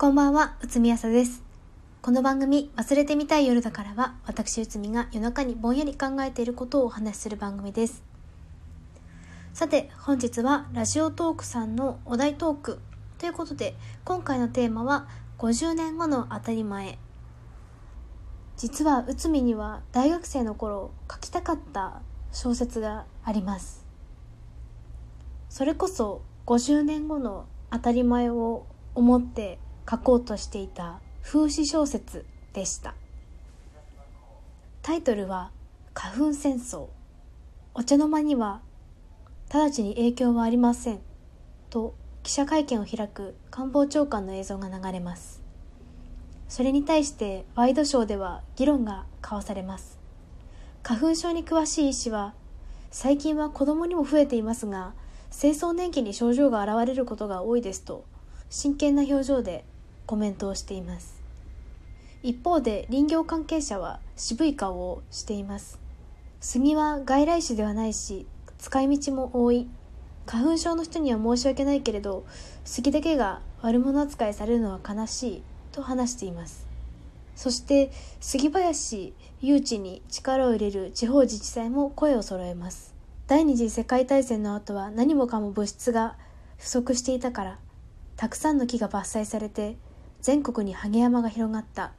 こんばんは、内海朝です。この番組、忘れてみたい夜だからは、私内海が夜中にぼんやり考えていることをお話しする番組です。さて、本日はラジオトークさんのお題トークということで、今回のテーマは、50年後の当たり前。実は内海には大学生の頃書きたかった小説があります。それこそ50年後の当たり前を思って書こうとしていた風刺小説でした。タイトルは「花粉戦争」お茶の間には直ちに影響はありません。と記者会見を開く官房長官の映像が流れます。それに対してワイドショーでは議論が交わされます。花粉症に詳しい医師は最近は子供にも増えていますが清掃年期に症状が現れることが多いですと真剣な表情でコメントをしています。一方で林業関係者は渋い顔をしています。杉は外来種ではないし使い道も多い。花粉症の人には申し訳ないけれど杉だけが悪者扱いされるのは悲しいと話しています。そして杉林誘致に力を入れる地方自治体も声を揃えます。第二次世界大戦の後は何もかも物質が不足していたからたくさんの木が伐採されて全国にハゲ山が広がった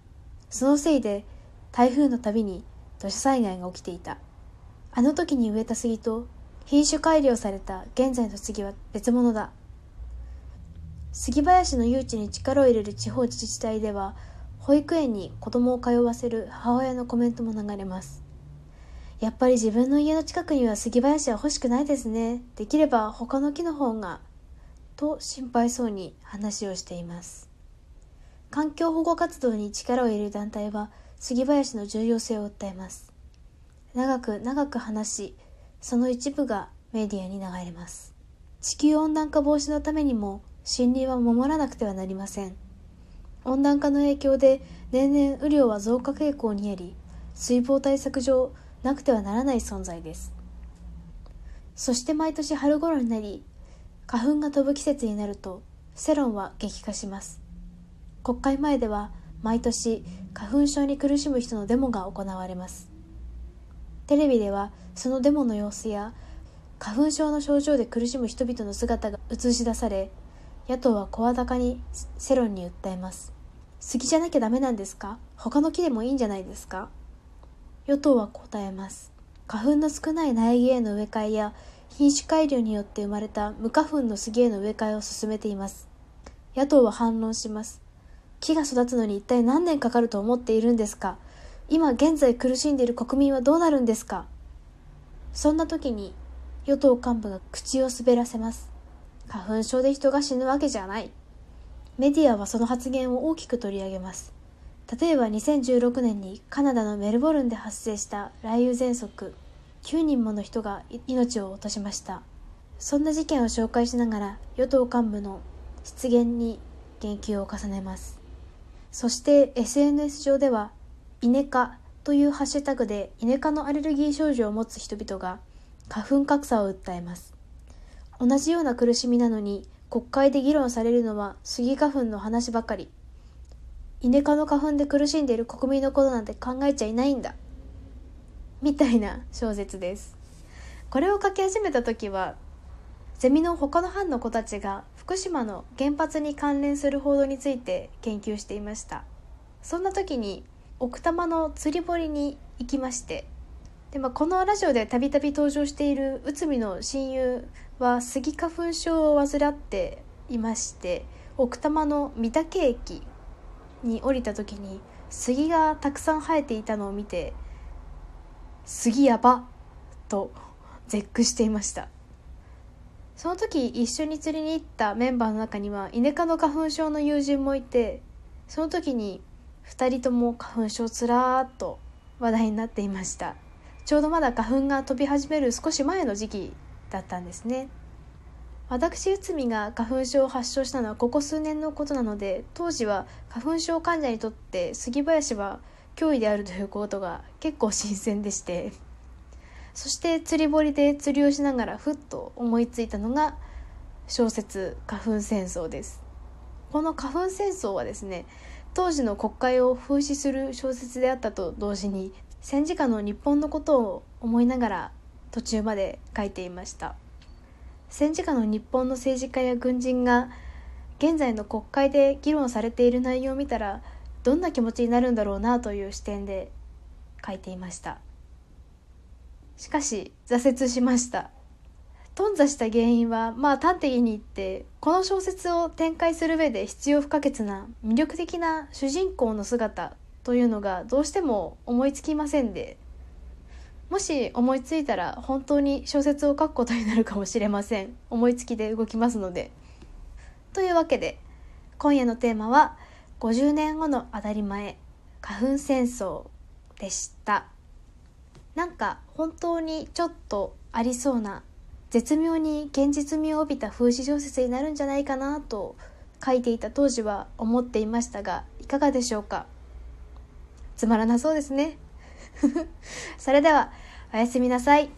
そのせいで台風のたびに土砂災害が起きていたあの時に植えた杉と品種改良された現在の杉は別物だ杉林の誘致に力を入れる地方自治体では保育園に子供を通わせる母親のコメントも流れますやっぱり自分の家の近くには杉林は欲しくないですね。できれば他の木の方が。と心配そうに話をしています。環境保護活動に力を入れる団体は杉林の重要性を訴えます。長く長く話し、その一部がメディアに流れます。地球温暖化防止のためにも森林は守らなくてはなりません。温暖化の影響で年々雨量は増加傾向にあり、水防対策上なくてはならない存在ですそして毎年春頃になり花粉が飛ぶ季節になると世論は激化します国会前では毎年花粉症に苦しむ人のデモが行われます。テレビではそのデモの様子や花粉症の症状で苦しむ人々の姿が映し出され野党は声高に世論に訴えます。杉じゃなきゃダメなんですか？他の木でもいいんじゃないですか？与党は答えます。花粉の少ない苗木への植え替えや品種改良によって生まれた無花粉の杉への植え替えを進めています。野党は反論します。木が育つのに一体何年かかると思っているんですか？今現在苦しんでいる国民はどうなるんですか？そんな時に与党幹部が口を滑らせます。花粉症で人が死ぬわけじゃない。メディアはその発言を大きく取り上げます。例えば2016年にカナダのメルボルンで発生した雷雨喘息9人もの人が命を落としました。そんな事件を紹介しながら与党幹部の失言に言及を重ねます。そして SNS 上ではイネ科というハッシュタグでイネ科のアレルギー症状を持つ人々が花粉格差を訴えます。同じような苦しみなのに国会で議論されるのはスギ花粉の話ばかり。イネ科の花粉で苦しんでいる国民のことなんて考えちゃいないんだ。みたいな小説です。これを書き始めた時はゼミの他の班の子たちが福島の原発に関連する報道について研究していました。そんな時に奥多摩の釣り堀に行きましてで、まあ、このラジオでたびたび登場している内海の親友はスギ花粉症を患っていまして奥多摩の御嶽駅に降りた時に杉がたくさん生えていたのを見て杉やばと絶句していました。その時一緒に釣りに行ったメンバーの中にはイネ科の花粉症の友人もいてその時に2人とも花粉症つらーっと話題になっていました。ちょうどまだ花粉が飛び始める少し前の時期だったんですね。私内海が花粉症を発症したのはここ数年のことなので当時は花粉症患者にとって杉林は脅威であるということが結構新鮮でして。そして釣り堀で釣りをしながらふっと思いついたのが小説「花粉戦争」です。この花粉戦争はですね当時の国会を風刺する小説であったと同時に戦時下の日本のことを思いながら途中まで書いていました。戦時下の日本の政治家や軍人が現在の国会で議論されている内容を見たらどんな気持ちになるんだろうなという視点で書いていました。しかし挫折しました。頓挫した原因はまあ端的に言ってこの小説を展開する上で必要不可欠な魅力的な主人公の姿というのがどうしても思いつきませんでもし思いついたら本当に小説を書くことになるかもしれません。思いつきで動きますので。というわけで今夜のテーマは50年後の当たり前花粉戦争でした。なんか本当にちょっとありそうな絶妙に現実味を帯びた風刺小説になるんじゃないかなと書いていた当時は思っていましたがいかがでしょうか？つまらなそうですね。それではおやすみなさい。